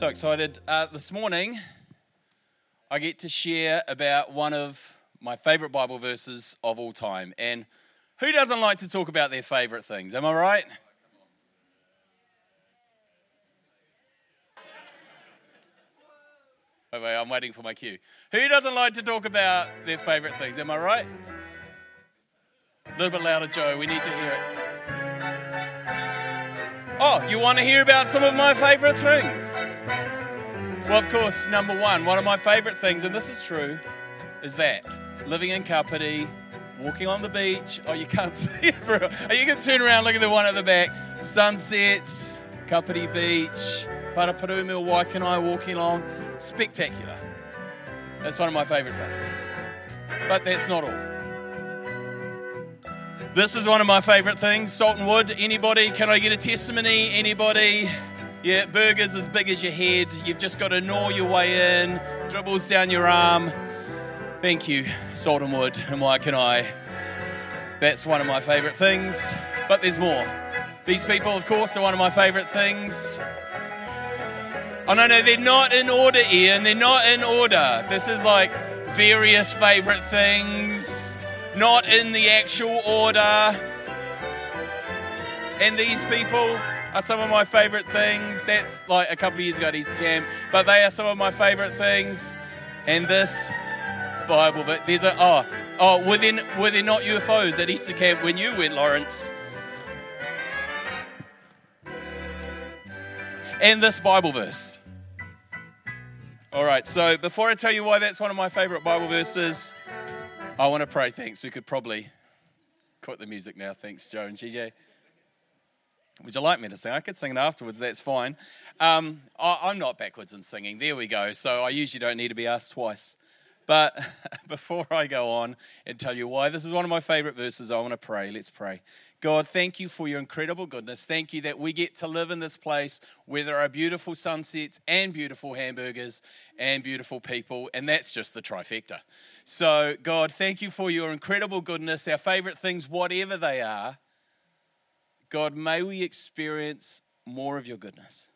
So excited. Uh, this morning, I get to share about one of my favorite Bible verses of all time. And who doesn't like to talk about their favorite things? Am I right? Wait, wait, I'm waiting for my cue. Who doesn't like to talk about their favorite things? Am I right? A little bit louder, Joe. We need to hear it. Oh, you want to hear about some of my favorite things? Well, of course, number one, one of my favorite things, and this is true, is that living in Kapiti, walking on the beach. Oh, you can't see it, bro. Oh, you can turn around, look at the one at the back. Sunsets, Kapiti Beach, Paraparaumu, Waikanae, walking along. Spectacular. That's one of my favorite things. But that's not all. This is one of my favorite things, salt and wood. Anybody? Can I get a testimony? Anybody? Yeah, burgers as big as your head. You've just got to gnaw your way in, dribbles down your arm. Thank you, salt and wood, Waikanae? That's one of my favorite things, but there's more. These people, of course, are one of my favorite things. Oh, no, no, they're not in order, Ian. They're not in order. This is like various favorite things, not in the actual order. And these people are some of my favorite things. That's like a couple of years ago at Easter Camp, but they are some of my favorite things. And this Bible, but there's a oh oh were there, were there not UFOs at Easter Camp when you went, Lawrence? And this Bible verse. All right, so before I tell you why that's one of my favorite Bible verses, I want to pray. Thanks. We could probably quit the music now. Thanks, Joe and GJ. Would you like me to sing? I could sing it afterwards, that's fine. Um, I, am not backwards in singing. There we go. So I usually don't need to be asked twice. But before I go on and tell you why this is one of my favorite verses, I want to pray. Let's pray. God, thank you for your incredible goodness. Thank you that we get to live in this place where there are beautiful sunsets and beautiful hamburgers and beautiful people, and that's just the trifecta. So, God, thank you for your incredible goodness, our favorite things, whatever they are. God, may we experience more of your goodness.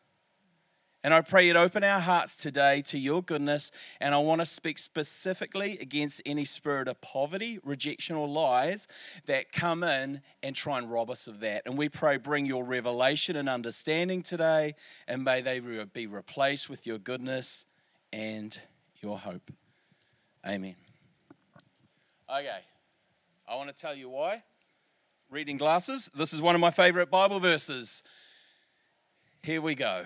And I pray you'd open our hearts today to your goodness. And I want to speak specifically against any spirit of poverty, rejection, or lies that come in and try and rob us of that. And we pray, bring your revelation and understanding today, and may they be replaced with your goodness and your hope. Amen. Okay, I want to tell you why. Reading glasses. This is one of my favorite Bible verses. Here we go.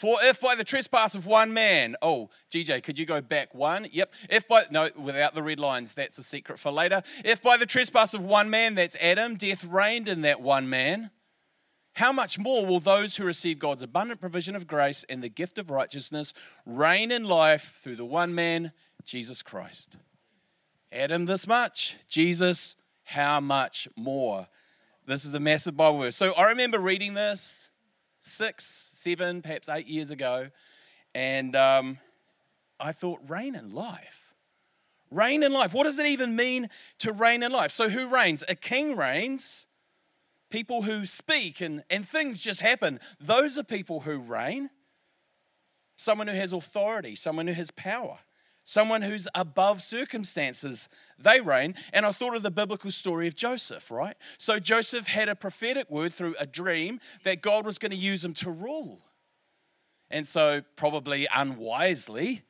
For if by the trespass of one man, oh, GJ, could you go back one? Yep. If by, no, without the red lines, that's a secret for later. If by the trespass of one man, that's Adam, death reigned in that one man, how much more will those who receive God's abundant provision of grace and the gift of righteousness reign in life through the one man, Jesus Christ? Adam, this much. Jesus, how much more? This is a massive Bible verse. So I remember reading this six, seven, perhaps eight years ago, and um, I thought, reign in life. Reign in life. What does it even mean to reign in life? So, who reigns? A king reigns. People who speak and, and things just happen. Those are people who reign. Someone who has authority, someone who has power someone who's above circumstances, they reign. And I thought of the biblical story of Joseph, right? So Joseph had a prophetic word through a dream that God was going to use him to rule. And so, probably unwisely,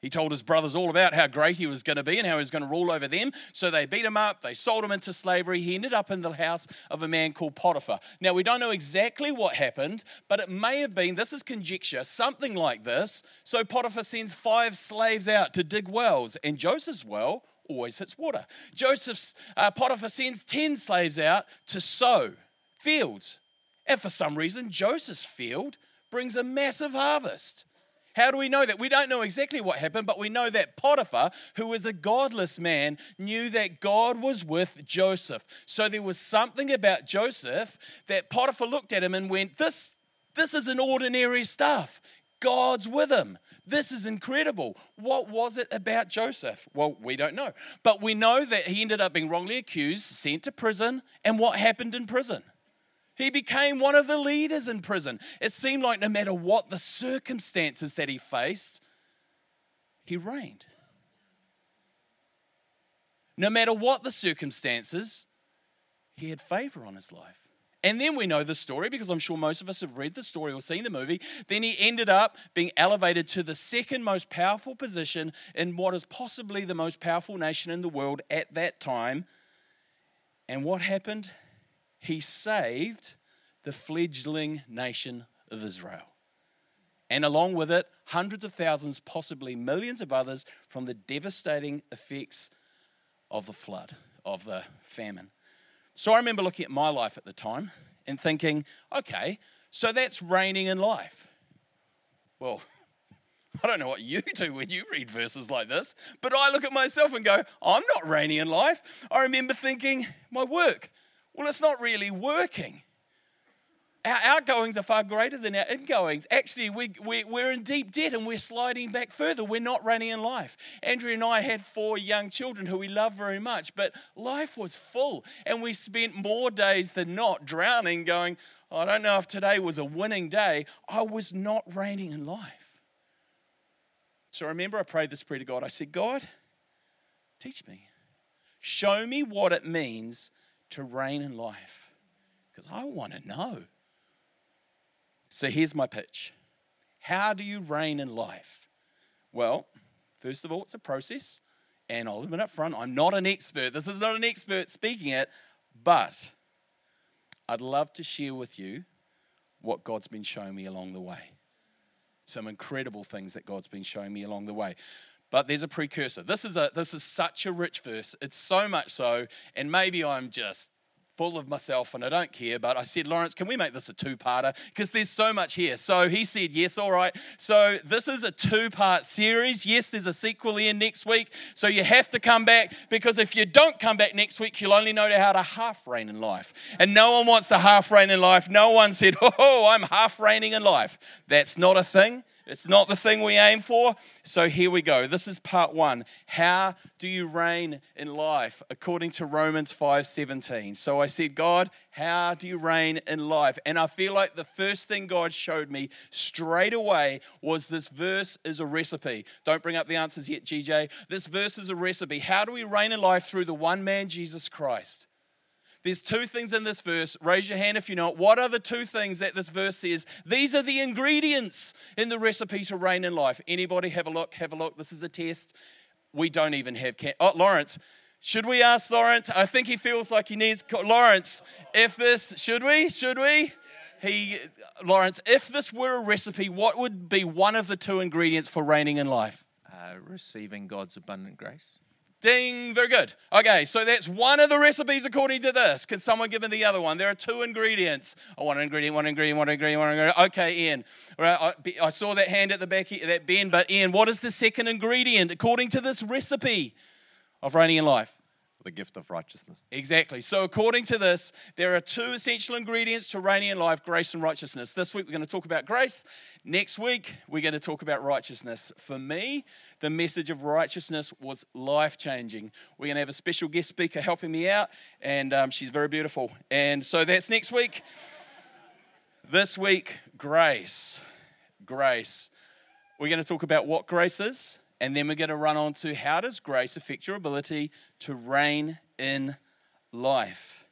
he told his brothers all about how great he was going to be and how he was going to rule over them. So they beat him up, they sold him into slavery. He ended up in the house of a man called Potiphar. Now, we don't know exactly what happened, but it may have been, this is conjecture, something like this. So Potiphar sends five slaves out to dig wells, and Joseph's well always hits water. Joseph's, uh, Potiphar sends 10 slaves out to sow fields. And for some reason, Joseph's field brings a massive harvest. How do we know that? We don't know exactly what happened, but we know that Potiphar, who was a godless man, knew that God was with Joseph. So there was something about Joseph that Potiphar looked at him and went, This, this isn't ordinary stuff. God's with him. This is incredible. What was it about Joseph? Well, we don't know. But we know that he ended up being wrongly accused, sent to prison, and what happened in prison? He became one of the leaders in prison. It seemed like no matter what the circumstances that he faced, he reigned. No matter what the circumstances, he had favor on his life. And then we know the story because I'm sure most of us have read the story or seen the movie. Then he ended up being elevated to the second most powerful position in what is possibly the most powerful nation in the world at that time. And what happened? He saved the fledgling nation of Israel. And along with it, hundreds of thousands, possibly millions of others from the devastating effects of the flood, of the famine. So I remember looking at my life at the time and thinking, okay, so that's reigning in life. Well, I don't know what you do when you read verses like this, but I look at myself and go, I'm not reigning in life. I remember thinking, my work, well, it's not really working our outgoings are far greater than our ingoings. Actually, we, we, we're in deep debt and we're sliding back further. We're not running in life. Andrea and I had four young children who we love very much, but life was full. And we spent more days than not drowning, going, I don't know if today was a winning day. I was not reigning in life. So I remember I prayed this prayer to God. I said, God, teach me. Show me what it means to reign in life because I want to know. So here's my pitch How do you reign in life? Well, first of all, it's a process. And I'll admit up front, I'm not an expert. This is not an expert speaking it, but I'd love to share with you what God's been showing me along the way. Some incredible things that God's been showing me along the way. But there's a precursor. This is a this is such a rich verse. It's so much so, and maybe I'm just full of myself and I don't care. But I said, Lawrence, can we make this a two parter? Because there's so much here. So he said, Yes, all right. So this is a two part series. Yes, there's a sequel in next week. So you have to come back because if you don't come back next week, you'll only know how to half reign in life. And no one wants to half reign in life. No one said, Oh, I'm half reigning in life. That's not a thing. It's not the thing we aim for. So here we go. This is part one. How do you reign in life according to Romans 5:17? So I said, God, how do you reign in life? And I feel like the first thing God showed me straight away was this verse is a recipe. Don't bring up the answers yet, GJ. This verse is a recipe. How do we reign in life through the one man, Jesus Christ? There's two things in this verse. Raise your hand if you know it. What are the two things that this verse says? These are the ingredients in the recipe to reign in life. Anybody have a look? Have a look. This is a test. We don't even have. Can- oh, Lawrence. Should we ask Lawrence? I think he feels like he needs Lawrence. If this, should we? Should we? He, Lawrence, if this were a recipe, what would be one of the two ingredients for reigning in life? Uh, receiving God's abundant grace. Ding, very good. Okay, so that's one of the recipes according to this. Can someone give me the other one? There are two ingredients. Oh, one ingredient, one ingredient, one ingredient, one ingredient. Okay, Ian. Right, I, I saw that hand at the back, that Ben, but Ian, what is the second ingredient according to this recipe of reigning in life? The gift of righteousness. Exactly. So, according to this, there are two essential ingredients to reigning in life grace and righteousness. This week, we're going to talk about grace. Next week, we're going to talk about righteousness. For me, the message of righteousness was life changing. We're going to have a special guest speaker helping me out, and um, she's very beautiful. And so, that's next week. This week, grace. Grace. We're going to talk about what grace is and then we're going to run on to how does grace affect your ability to reign in life?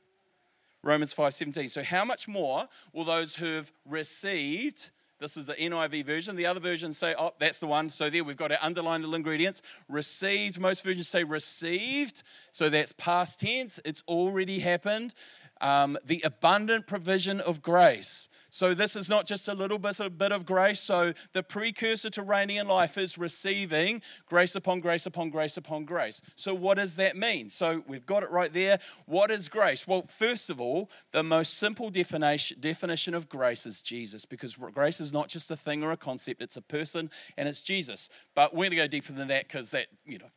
Romans 5:17. So how much more will those who have received this is the NIV version. The other versions say, oh, that's the one. So there we've got our underlined little ingredients. Received. Most versions say received. So that's past tense. It's already happened. Um, the abundant provision of grace. So, this is not just a little bit, a bit of grace. So, the precursor to reigning in life is receiving grace upon grace upon grace upon grace. So, what does that mean? So, we've got it right there. What is grace? Well, first of all, the most simple definition, definition of grace is Jesus, because grace is not just a thing or a concept, it's a person and it's Jesus. But we're going to go deeper than that because that, you know,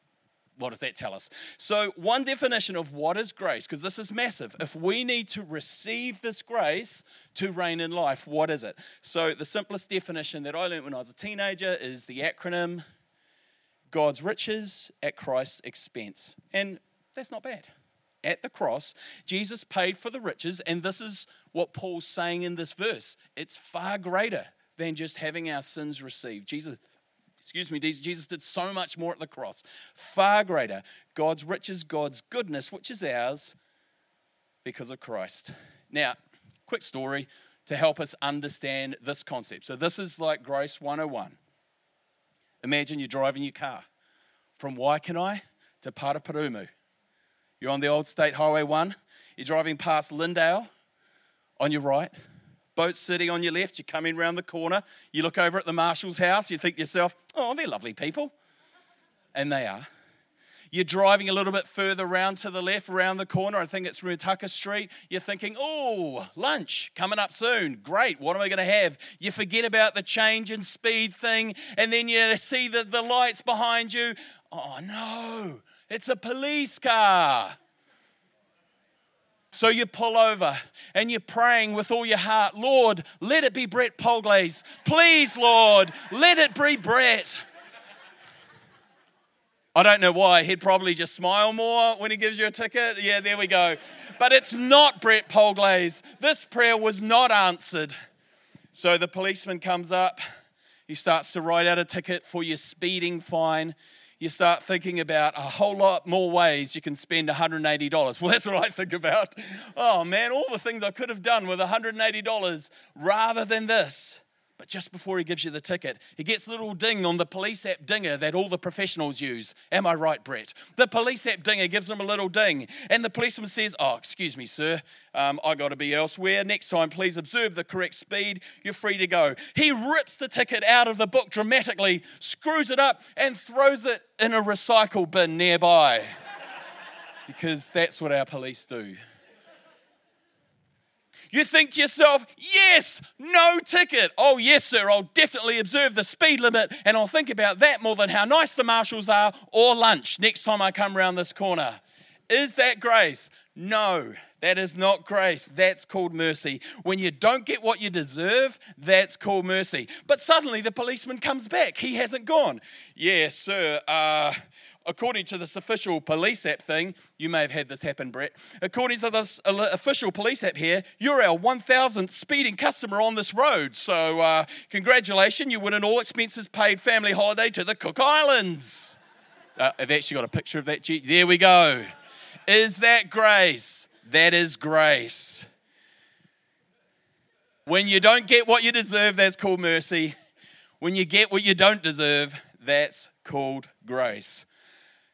what does that tell us? So, one definition of what is grace, because this is massive. If we need to receive this grace to reign in life, what is it? So, the simplest definition that I learned when I was a teenager is the acronym God's riches at Christ's expense. And that's not bad. At the cross, Jesus paid for the riches, and this is what Paul's saying in this verse. It's far greater than just having our sins received. Jesus, excuse me, Jesus did so much more at the cross. Far greater. God's riches, God's goodness, which is ours because of Christ. Now, quick story to help us understand this concept. So, this is like Grace 101. Imagine you're driving your car from Waikanae to Paraparaumu. You're on the old State Highway 1, you're driving past Lindale on your right, Boat City on your left, you come in around the corner, you look over at the Marshall's house, you think to yourself, oh, they're lovely people. And they are. You're driving a little bit further around to the left, around the corner. I think it's Ruataka Street. You're thinking, oh, lunch coming up soon. Great. What am I going to have? You forget about the change in speed thing, and then you see the, the lights behind you. Oh, no, it's a police car. So you pull over and you're praying with all your heart, Lord, let it be Brett Polglaze. Please, Lord, let it be Brett. I don't know why. He'd probably just smile more when he gives you a ticket. Yeah, there we go. But it's not Brett Polglaze. This prayer was not answered. So the policeman comes up. He starts to write out a ticket for your speeding fine. You start thinking about a whole lot more ways you can spend $180. Well, that's what I think about. Oh man, all the things I could have done with $180 rather than this. But just before he gives you the ticket, he gets a little ding on the police app dinger that all the professionals use. Am I right, Brett? The police app dinger gives him a little ding, and the policeman says, Oh, excuse me, sir, um, I got to be elsewhere. Next time, please observe the correct speed. You're free to go. He rips the ticket out of the book dramatically, screws it up, and throws it in a recycle bin nearby. because that's what our police do. You think to yourself, yes, no ticket. Oh, yes, sir, I'll definitely observe the speed limit and I'll think about that more than how nice the Marshalls are or lunch next time I come around this corner. Is that grace? No, that is not grace. That's called mercy. When you don't get what you deserve, that's called mercy. But suddenly the policeman comes back. He hasn't gone. Yes, sir. Uh, according to this official police app thing, you may have had this happen, Brett. According to this official police app here, you're our 1000th speeding customer on this road. So, uh, congratulations, you win an all expenses paid family holiday to the Cook Islands. Uh, I've actually got a picture of that. There we go. Is that grace? That is grace. When you don't get what you deserve, that's called mercy. When you get what you don't deserve, that's called grace.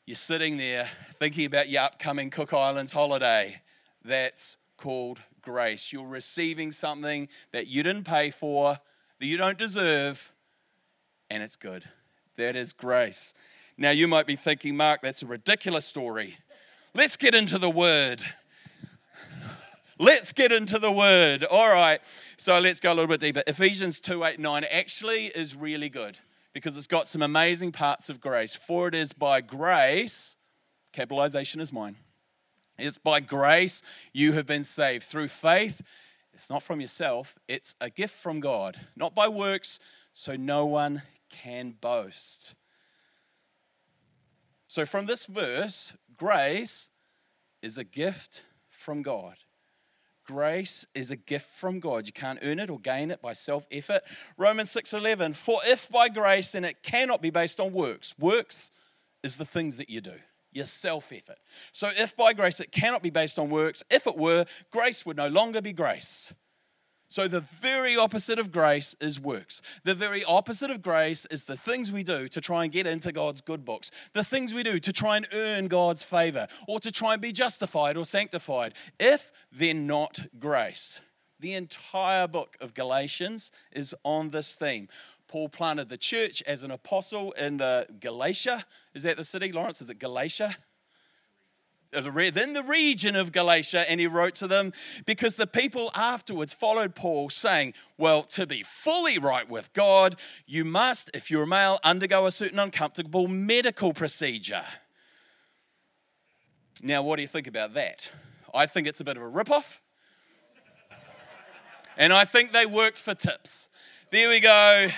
You're sitting there thinking about your upcoming Cook Islands holiday. That's called grace. You're receiving something that you didn't pay for, that you don't deserve, and it's good. That is grace. Now, you might be thinking, Mark, that's a ridiculous story. Let's get into the word. Let's get into the word. All right. So let's go a little bit deeper. Ephesians 2 8 9 actually is really good because it's got some amazing parts of grace. For it is by grace, capitalization is mine. It's by grace you have been saved through faith. It's not from yourself, it's a gift from God, not by works, so no one can boast. So, from this verse, grace is a gift from God. Grace is a gift from God. You can't earn it or gain it by self effort. Romans 6:11 For if by grace then it cannot be based on works. Works is the things that you do. Your self effort. So if by grace it cannot be based on works, if it were, grace would no longer be grace. So, the very opposite of grace is works. The very opposite of grace is the things we do to try and get into God's good books, the things we do to try and earn God's favor, or to try and be justified or sanctified, if they're not grace. The entire book of Galatians is on this theme. Paul planted the church as an apostle in the Galatia. Is that the city, Lawrence? Is it Galatia? In the region of Galatia, and he wrote to them because the people afterwards followed Paul, saying, Well, to be fully right with God, you must, if you're a male, undergo a certain uncomfortable medical procedure. Now, what do you think about that? I think it's a bit of a ripoff. And I think they worked for tips. There we go.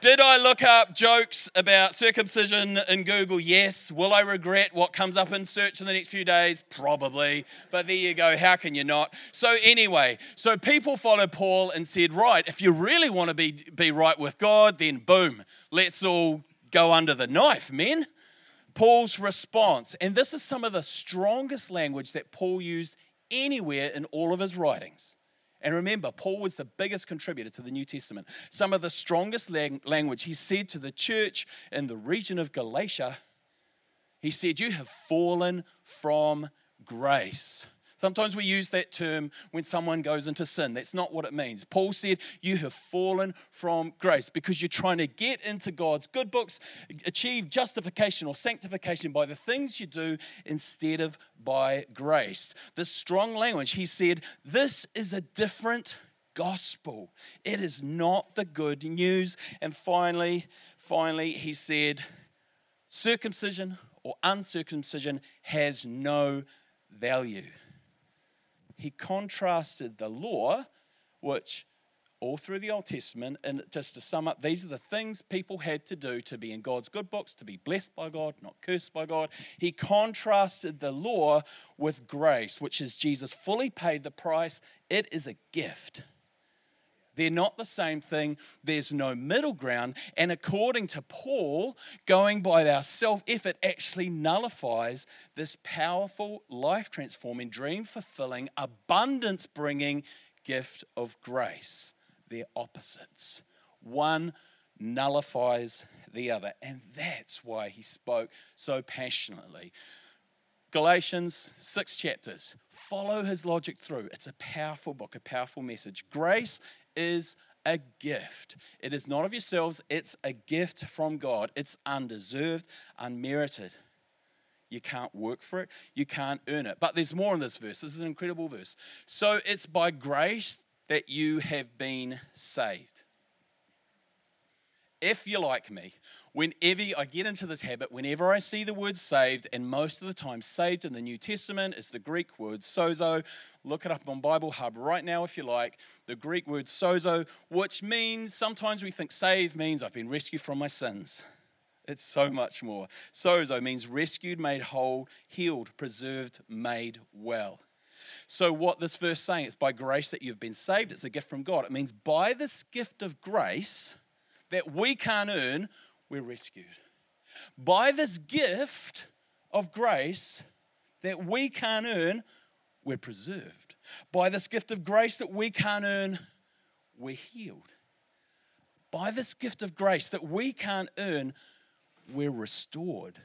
Did I look up jokes about circumcision in Google? Yes. Will I regret what comes up in search in the next few days? Probably. But there you go. How can you not? So, anyway, so people followed Paul and said, right, if you really want to be, be right with God, then boom, let's all go under the knife, men. Paul's response, and this is some of the strongest language that Paul used anywhere in all of his writings. And remember, Paul was the biggest contributor to the New Testament. Some of the strongest language he said to the church in the region of Galatia, he said, You have fallen from grace. Sometimes we use that term when someone goes into sin. That's not what it means. Paul said, You have fallen from grace because you're trying to get into God's good books, achieve justification or sanctification by the things you do instead of by grace. The strong language, he said, This is a different gospel. It is not the good news. And finally, finally, he said, Circumcision or uncircumcision has no value he contrasted the law, which all through the Old Testament, and just to sum up, these are the things people had to do to be in God's good books, to be blessed by God, not cursed by God. He contrasted the law with grace, which is Jesus fully paid the price. It is a gift. They're not the same thing. There's no middle ground. And according to Paul, going by our self effort actually nullifies this powerful, life transforming, dream fulfilling, abundance bringing gift of grace. They're opposites. One nullifies the other. And that's why he spoke so passionately. Galatians, six chapters. Follow his logic through. It's a powerful book, a powerful message. Grace is a gift. It is not of yourselves, it's a gift from God. It's undeserved, unmerited. You can't work for it, you can't earn it. But there's more in this verse. This is an incredible verse. So it's by grace that you have been saved. If you're like me, whenever I get into this habit, whenever I see the word saved, and most of the time, saved in the New Testament is the Greek word sozo. Look it up on Bible Hub right now if you like. The Greek word sozo, which means sometimes we think saved means I've been rescued from my sins. It's so much more. Sozo means rescued, made whole, healed, preserved, made well. So, what this verse saying, it's by grace that you've been saved. It's a gift from God. It means by this gift of grace that we can't earn, we're rescued. By this gift of grace that we can't earn, we're preserved. By this gift of grace that we can't earn, we're healed. By this gift of grace that we can't earn, we're restored.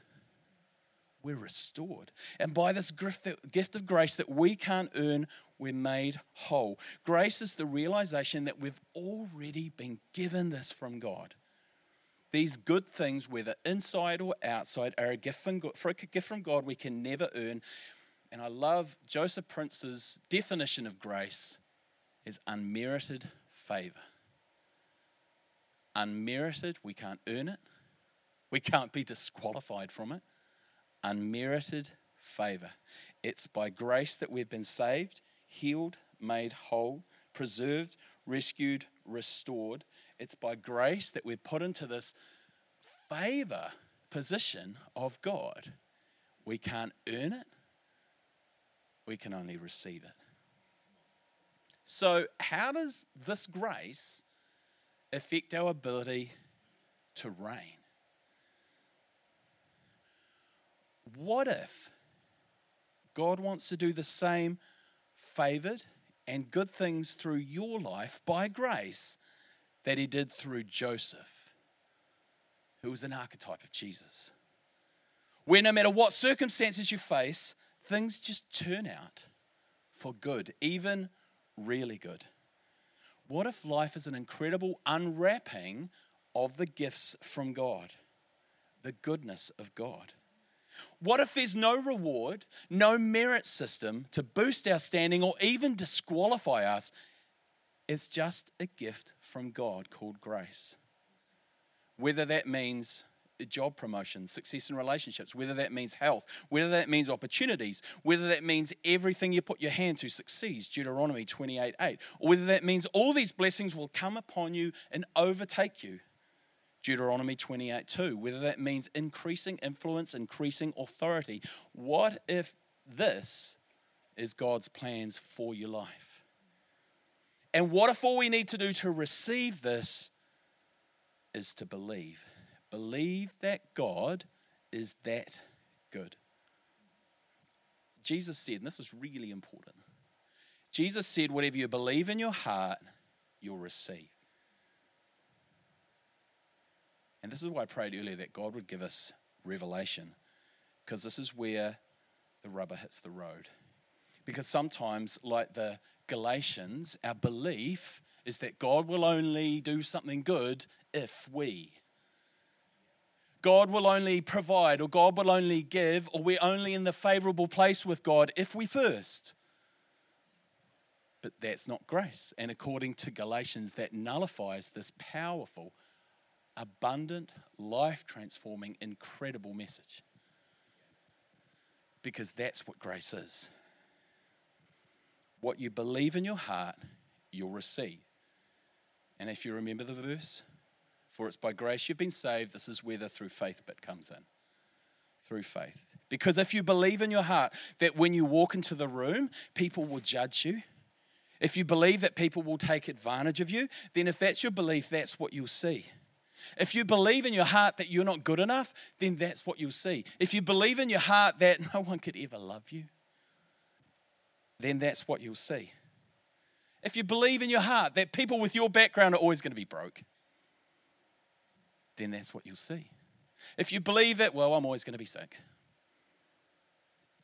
We're restored. And by this gift of grace that we can't earn, we're made whole. Grace is the realization that we've already been given this from God. These good things, whether inside or outside, are a gift from God, for a gift from God we can never earn. And I love Joseph Prince's definition of grace is unmerited favor. Unmerited, we can't earn it. We can't be disqualified from it. Unmerited favor. It's by grace that we've been saved, healed, made whole, preserved, rescued, restored. It's by grace that we're put into this favor position of God. We can't earn it, we can only receive it. So, how does this grace affect our ability to reign? What if God wants to do the same favored and good things through your life by grace that he did through Joseph, who was an archetype of Jesus. Where no matter what circumstances you face, things just turn out for good, even really good. What if life is an incredible unwrapping of the gifts from God, the goodness of God? What if there's no reward, no merit system to boost our standing or even disqualify us it's just a gift from God called grace. Whether that means job promotion, success in relationships, whether that means health, whether that means opportunities, whether that means everything you put your hand to succeeds, Deuteronomy 28 8, or whether that means all these blessings will come upon you and overtake you, Deuteronomy 28 2, whether that means increasing influence, increasing authority. What if this is God's plans for your life? And what if all we need to do to receive this is to believe? Believe that God is that good. Jesus said, and this is really important Jesus said, whatever you believe in your heart, you'll receive. And this is why I prayed earlier that God would give us revelation, because this is where the rubber hits the road. Because sometimes, like the Galatians, our belief is that God will only do something good if we. God will only provide, or God will only give, or we're only in the favorable place with God if we first but that's not grace. And according to Galatians, that nullifies this powerful, abundant, life transforming, incredible message. Because that's what grace is. What you believe in your heart, you'll receive. And if you remember the verse, for it's by grace you've been saved, this is where the through faith bit comes in. Through faith. Because if you believe in your heart that when you walk into the room, people will judge you, if you believe that people will take advantage of you, then if that's your belief, that's what you'll see. If you believe in your heart that you're not good enough, then that's what you'll see. If you believe in your heart that no one could ever love you, then that's what you'll see. If you believe in your heart that people with your background are always going to be broke, then that's what you'll see. If you believe that, well, I'm always going to be sick,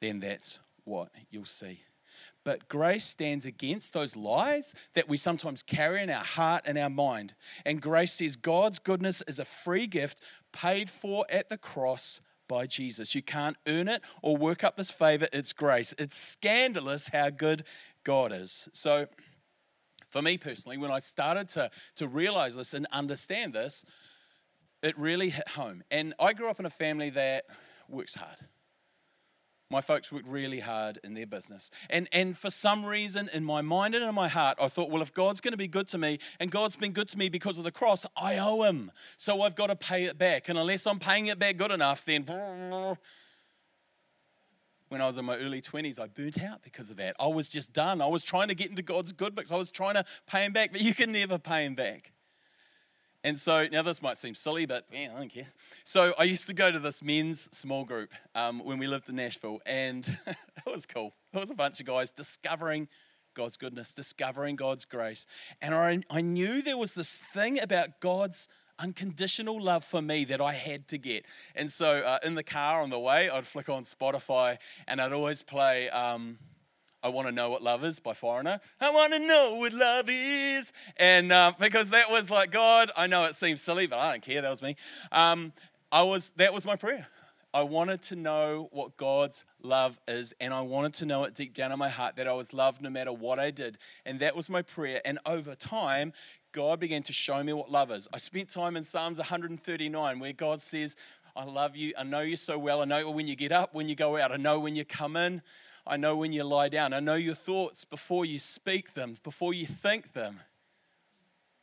then that's what you'll see. But grace stands against those lies that we sometimes carry in our heart and our mind. And grace says God's goodness is a free gift paid for at the cross by Jesus. You can't earn it or work up this favor, it's grace. It's scandalous how good God is. So, for me personally, when I started to, to realize this and understand this, it really hit home. And I grew up in a family that works hard. My folks worked really hard in their business. And, and for some reason, in my mind and in my heart, I thought, well, if God's going to be good to me, and God's been good to me because of the cross, I owe Him. So I've got to pay it back. And unless I'm paying it back good enough, then when I was in my early 20s, I burnt out because of that. I was just done. I was trying to get into God's good books. I was trying to pay Him back, but you can never pay Him back. And so, now this might seem silly, but yeah, I don't care. So, I used to go to this men's small group um, when we lived in Nashville, and it was cool. It was a bunch of guys discovering God's goodness, discovering God's grace. And I, I knew there was this thing about God's unconditional love for me that I had to get. And so, uh, in the car on the way, I'd flick on Spotify and I'd always play. Um, I Want to Know What Love Is by Foreigner. I want to know what love is. And uh, because that was like, God, I know it seems silly, but I don't care. That was me. Um, I was, that was my prayer. I wanted to know what God's love is, and I wanted to know it deep down in my heart that I was loved no matter what I did. And that was my prayer. And over time, God began to show me what love is. I spent time in Psalms 139 where God says, I love you. I know you so well. I know when you get up, when you go out. I know when you come in. I know when you lie down. I know your thoughts before you speak them, before you think them.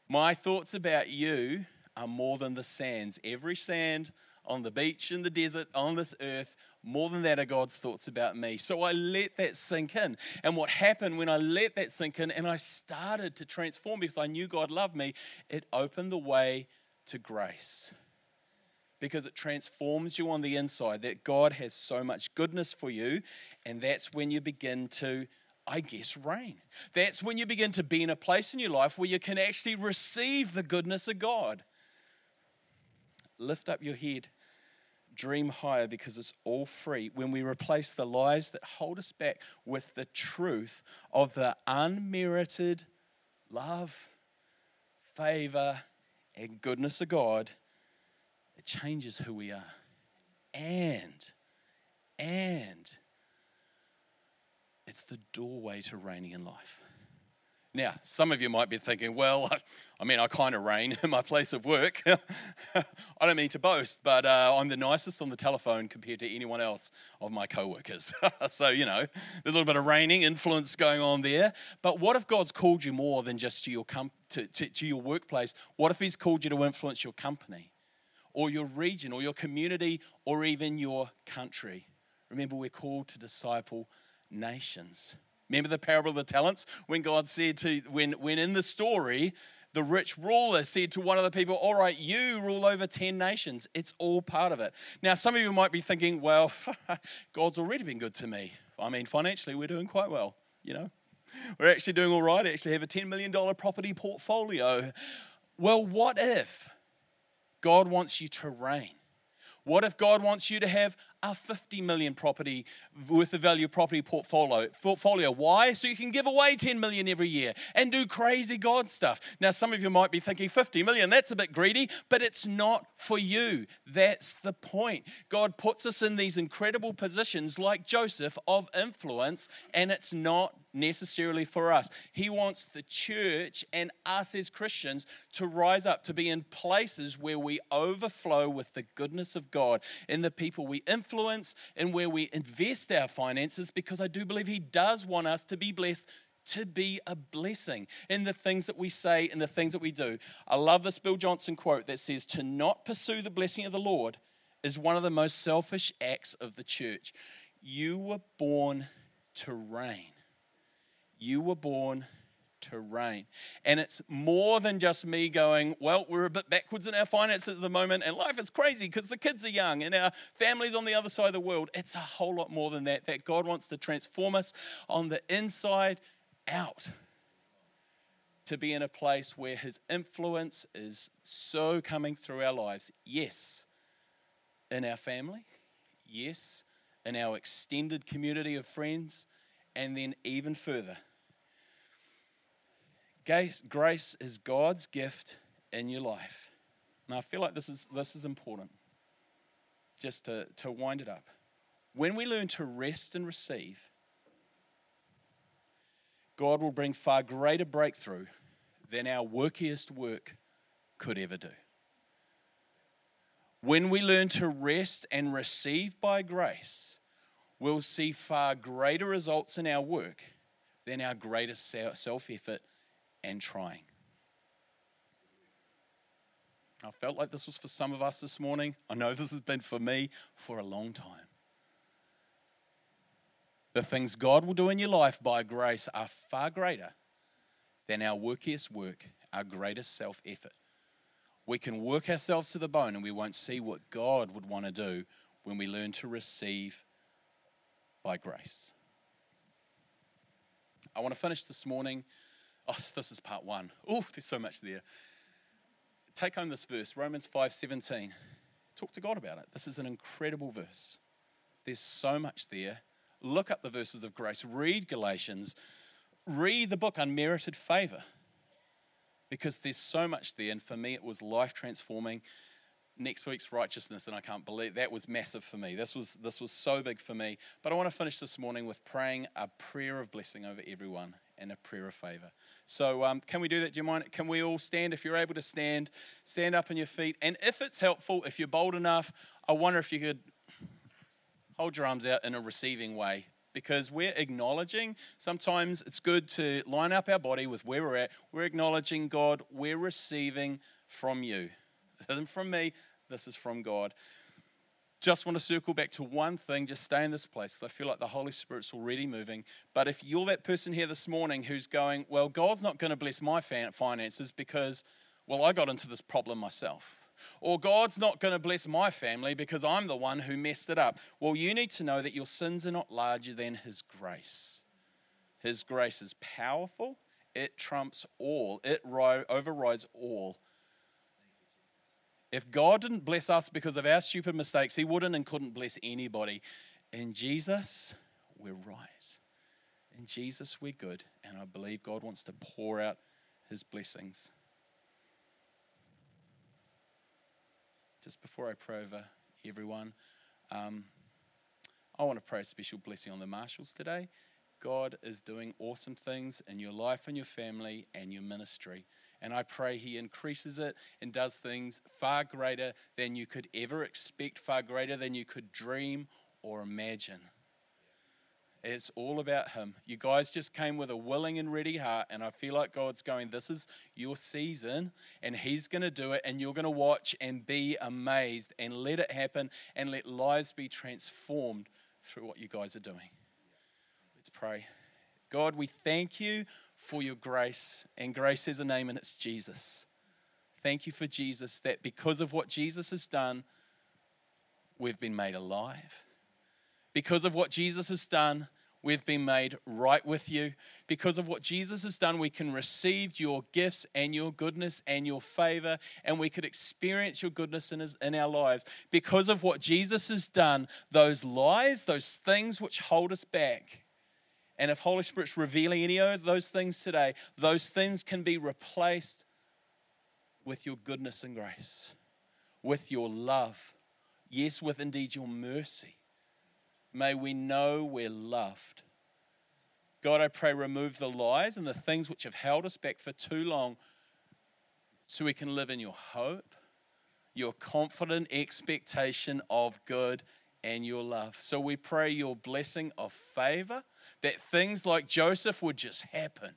My thoughts about you are more than the sands. Every sand on the beach, in the desert, on this earth, more than that are God's thoughts about me. So I let that sink in. And what happened when I let that sink in and I started to transform because I knew God loved me, it opened the way to grace because it transforms you on the inside, that God has so much goodness for you. And that's when you begin to, I guess, reign. That's when you begin to be in a place in your life where you can actually receive the goodness of God. Lift up your head, dream higher because it's all free. When we replace the lies that hold us back with the truth of the unmerited love, favor, and goodness of God changes who we are. And, and it's the doorway to reigning in life. Now, some of you might be thinking, well, I mean, I kind of reign in my place of work. I don't mean to boast, but uh, I'm the nicest on the telephone compared to anyone else of my co-workers. so, you know, there's a little bit of reigning influence going on there. But what if God's called you more than just to your, com- to, to, to your workplace? What if He's called you to influence your company? Or your region or your community or even your country. Remember, we're called to disciple nations. Remember the parable of the talents when God said to, when, when in the story, the rich ruler said to one of the people, All right, you rule over 10 nations. It's all part of it. Now, some of you might be thinking, Well, God's already been good to me. I mean, financially, we're doing quite well, you know. We're actually doing all right. I actually have a $10 million property portfolio. Well, what if God wants you to reign? What if God wants you to have a 50 million property worth of value property portfolio. Portfolio. Why? So you can give away 10 million every year and do crazy God stuff. Now, some of you might be thinking 50 million, that's a bit greedy, but it's not for you. That's the point. God puts us in these incredible positions like Joseph of influence, and it's not necessarily for us. He wants the church and us as Christians to rise up, to be in places where we overflow with the goodness of God in the people we influence and where we invest our finances, because I do believe He does want us to be blessed to be a blessing in the things that we say and the things that we do. I love this Bill Johnson quote that says, To not pursue the blessing of the Lord is one of the most selfish acts of the church. You were born to reign. You were born to reign. And it's more than just me going, well, we're a bit backwards in our finances at the moment, and life is crazy because the kids are young and our family's on the other side of the world. It's a whole lot more than that, that God wants to transform us on the inside out to be in a place where His influence is so coming through our lives. Yes, in our family. Yes, in our extended community of friends. And then even further Grace is God's gift in your life. Now, I feel like this is, this is important just to, to wind it up. When we learn to rest and receive, God will bring far greater breakthrough than our workiest work could ever do. When we learn to rest and receive by grace, we'll see far greater results in our work than our greatest self effort and trying. I felt like this was for some of us this morning. I know this has been for me for a long time. The things God will do in your life by grace are far greater than our workiest work, our greatest self effort. We can work ourselves to the bone and we won't see what God would want to do when we learn to receive by grace. I want to finish this morning Oh, this is part one. Oh, there's so much there. Take home this verse, Romans 5:17. Talk to God about it. This is an incredible verse. There's so much there. Look up the verses of grace. Read Galatians. Read the book Unmerited Favor. Because there's so much there. And for me, it was life transforming next week's righteousness, and I can't believe that was massive for me. This was this was so big for me. But I want to finish this morning with praying a prayer of blessing over everyone and a prayer of favor. So, um, can we do that? Do you mind? Can we all stand? If you're able to stand, stand up on your feet. And if it's helpful, if you're bold enough, I wonder if you could hold your arms out in a receiving way because we're acknowledging sometimes it's good to line up our body with where we're at. We're acknowledging God, we're receiving from you. Isn't from me, this is from God just want to circle back to one thing, just stay in this place because I feel like the Holy Spirit's already moving. But if you're that person here this morning who's going, well, God's not going to bless my finances because, well, I got into this problem myself. Or God's not going to bless my family because I'm the one who messed it up. Well, you need to know that your sins are not larger than His grace. His grace is powerful, it trumps all, it overrides all. If God didn't bless us because of our stupid mistakes, He wouldn't and couldn't bless anybody. In Jesus, we're right. In Jesus, we're good. And I believe God wants to pour out His blessings. Just before I pray over everyone, um, I want to pray a special blessing on the Marshalls today. God is doing awesome things in your life and your family and your ministry. And I pray He increases it and does things far greater than you could ever expect, far greater than you could dream or imagine. It's all about Him. You guys just came with a willing and ready heart, and I feel like God's going, This is your season, and He's going to do it, and you're going to watch and be amazed, and let it happen, and let lives be transformed through what you guys are doing. Let's pray. God, we thank you for your grace, and grace has a name, and it's Jesus. Thank you for Jesus, that because of what Jesus has done, we've been made alive. Because of what Jesus has done, we've been made right with you. Because of what Jesus has done, we can receive your gifts and your goodness and your favor, and we could experience your goodness in, his, in our lives. Because of what Jesus has done, those lies, those things which hold us back, and if Holy Spirit's revealing any of those things today, those things can be replaced with your goodness and grace, with your love, yes, with indeed your mercy. May we know we're loved. God, I pray, remove the lies and the things which have held us back for too long so we can live in your hope, your confident expectation of good and your love. So we pray your blessing of favor, that things like Joseph would just happen.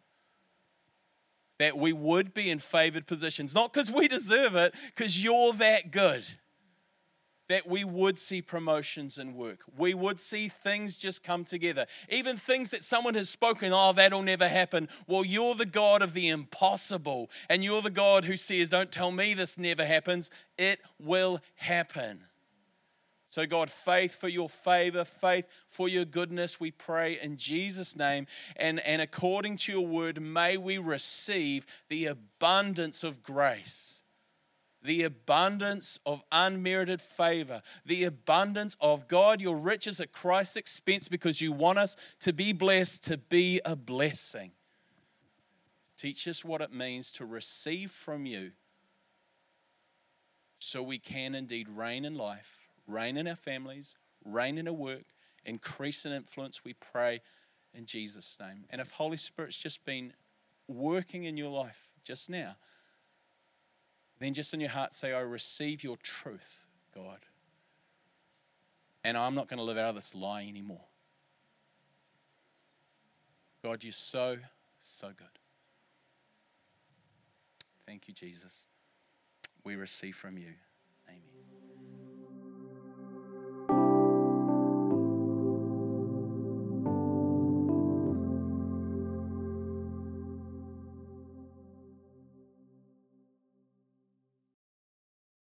That we would be in favored positions, not because we deserve it, because you're that good that we would see promotions in work. We would see things just come together. Even things that someone has spoken, oh, that'll never happen. Well, you're the God of the impossible. And you're the God who says, don't tell me this never happens. It will happen. So, God, faith for your favor, faith for your goodness, we pray in Jesus' name. And, and according to your word, may we receive the abundance of grace the abundance of unmerited favor, the abundance of God, your riches at Christ's expense because you want us to be blessed, to be a blessing. Teach us what it means to receive from you so we can indeed reign in life, reign in our families, reign in our work, increase in influence, we pray in Jesus' name. And if Holy Spirit's just been working in your life just now, then just in your heart say, I receive your truth, God. And I'm not going to live out of this lie anymore. God, you're so, so good. Thank you, Jesus. We receive from you.